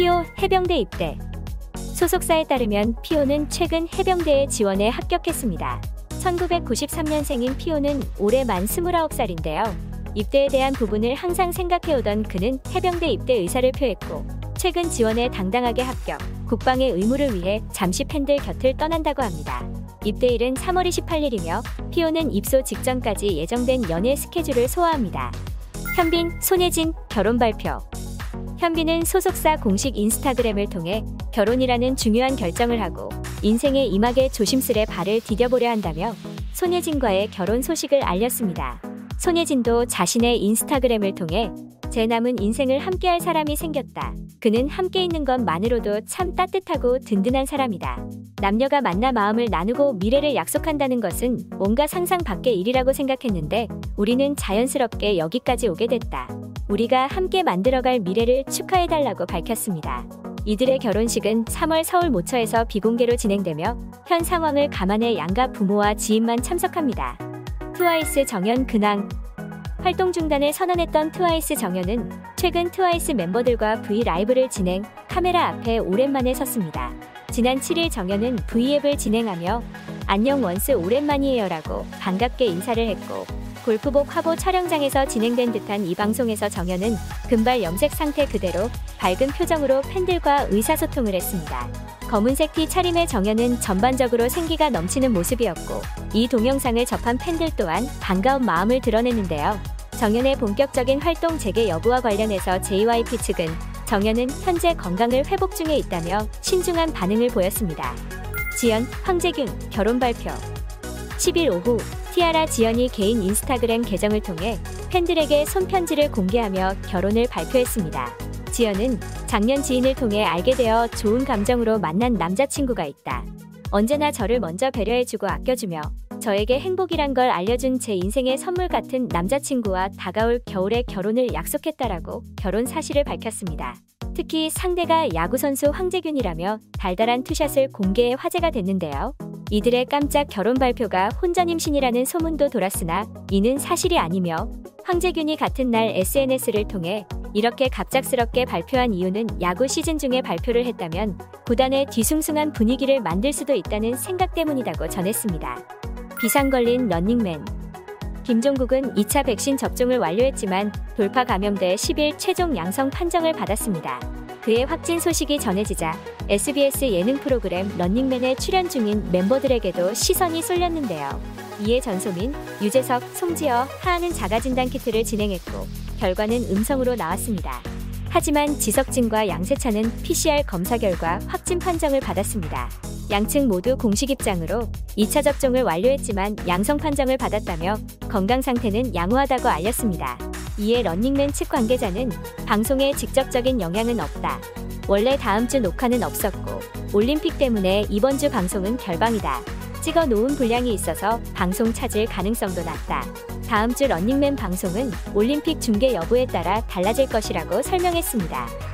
피오 해병대 입대. 소속사에 따르면 피오는 최근 해병대에 지원에 합격했습니다. 1993년생인 피오는 올해 만 29살인데요. 입대에 대한 부분을 항상 생각해오던 그는 해병대 입대 의사를 표했고, 최근 지원에 당당하게 합격, 국방의 의무를 위해 잠시 팬들 곁을 떠난다고 합니다. 입대일은 3월 28일이며 피오는 입소 직전까지 예정된 연애 스케줄을 소화합니다. 현빈, 손예진 결혼 발표. 현빈은 소속사 공식 인스타그램을 통해 결혼이라는 중요한 결정을 하고 인생의 이막에 조심스레 발을 디뎌보려 한다며 손예진과의 결혼 소식을 알렸습니다. 손예진도 자신의 인스타그램을 통해 제 남은 인생을 함께할 사람이 생겼다. 그는 함께 있는 것만으로도 참 따뜻하고 든든한 사람이다. 남녀가 만나 마음을 나누고 미래를 약속한다는 것은 뭔가 상상 밖의 일이라고 생각했는데 우리는 자연스럽게 여기까지 오게 됐다. 우리가 함께 만들어갈 미래를 축하해달라고 밝혔습니다. 이들의 결혼식은 3월 서울 모처에서 비공개로 진행되며 현 상황을 감안해 양가 부모와 지인만 참석합니다. 트와이스 정연 근황 활동 중단을 선언했던 트와이스 정연은 최근 트와이스 멤버들과 V 라이브를 진행, 카메라 앞에 오랜만에 섰습니다. 지난 7일 정연은 V앱을 진행하며 안녕 원스 오랜만이에요라고 반갑게 인사를 했고 골프복 화보 촬영장에서 진행된 듯한 이 방송에서 정연은 금발 염색 상태 그대로 밝은 표정으로 팬들과 의사소통을 했습니다. 검은색 티 차림의 정연은 전반적으로 생기가 넘치는 모습이었고 이 동영상을 접한 팬들 또한 반가운 마음을 드러냈는데요. 정연의 본격적인 활동 재개 여부와 관련해서 JYP 측은 정연은 현재 건강을 회복 중에 있다며 신중한 반응을 보였습니다. 지연, 황재균 결혼 발표 10일 오후 티아라 지연이 개인 인스타그램 계정을 통해 팬들에게 손편지를 공개하며 결혼을 발표했습니다. 지연은 작년 지인을 통해 알게 되어 좋은 감정으로 만난 남자친구가 있다. 언제나 저를 먼저 배려해주고 아껴주며 저에게 행복이란 걸 알려준 제 인생의 선물 같은 남자친구와 다가올 겨울에 결혼을 약속했다라고 결혼 사실을 밝혔습니다. 특히 상대가 야구선수 황재균이라며 달달한 투샷을 공개해 화제가 됐는데요. 이들의 깜짝 결혼 발표가 혼전 임신이라는 소문도 돌았으나 이는 사실이 아니며 황재균이 같은 날 SNS를 통해 이렇게 갑작스럽게 발표한 이유는 야구 시즌 중에 발표를 했다면 구단의 뒤숭숭한 분위기를 만들 수도 있다는 생각 때문이라고 전했습니다. 비상 걸린 런닝맨 김종국은 2차 백신 접종을 완료했지만 돌파 감염돼 10일 최종 양성 판정을 받았습니다. 그의 확진 소식이 전해지자 SBS 예능 프로그램 런닝맨에 출연 중인 멤버들에게도 시선이 쏠렸는데요. 이에 전소민, 유재석, 송지어, 하하는 자가진단 키트를 진행했고 결과는 음성으로 나왔습니다. 하지만 지석진과 양세찬은 PCR 검사 결과 확진 판정을 받았습니다. 양측 모두 공식 입장으로 2차 접종을 완료했지만 양성 판정을 받았다며 건강 상태는 양호하다고 알렸습니다. 이에 런닝맨 측 관계자는 방송에 직접적인 영향은 없다. 원래 다음 주 녹화는 없었고 올림픽 때문에 이번 주 방송은 결방이다. 찍어 놓은 분량이 있어서 방송 찾을 가능성도 낮다. 다음 주 런닝맨 방송은 올림픽 중계 여부에 따라 달라질 것이라고 설명했습니다.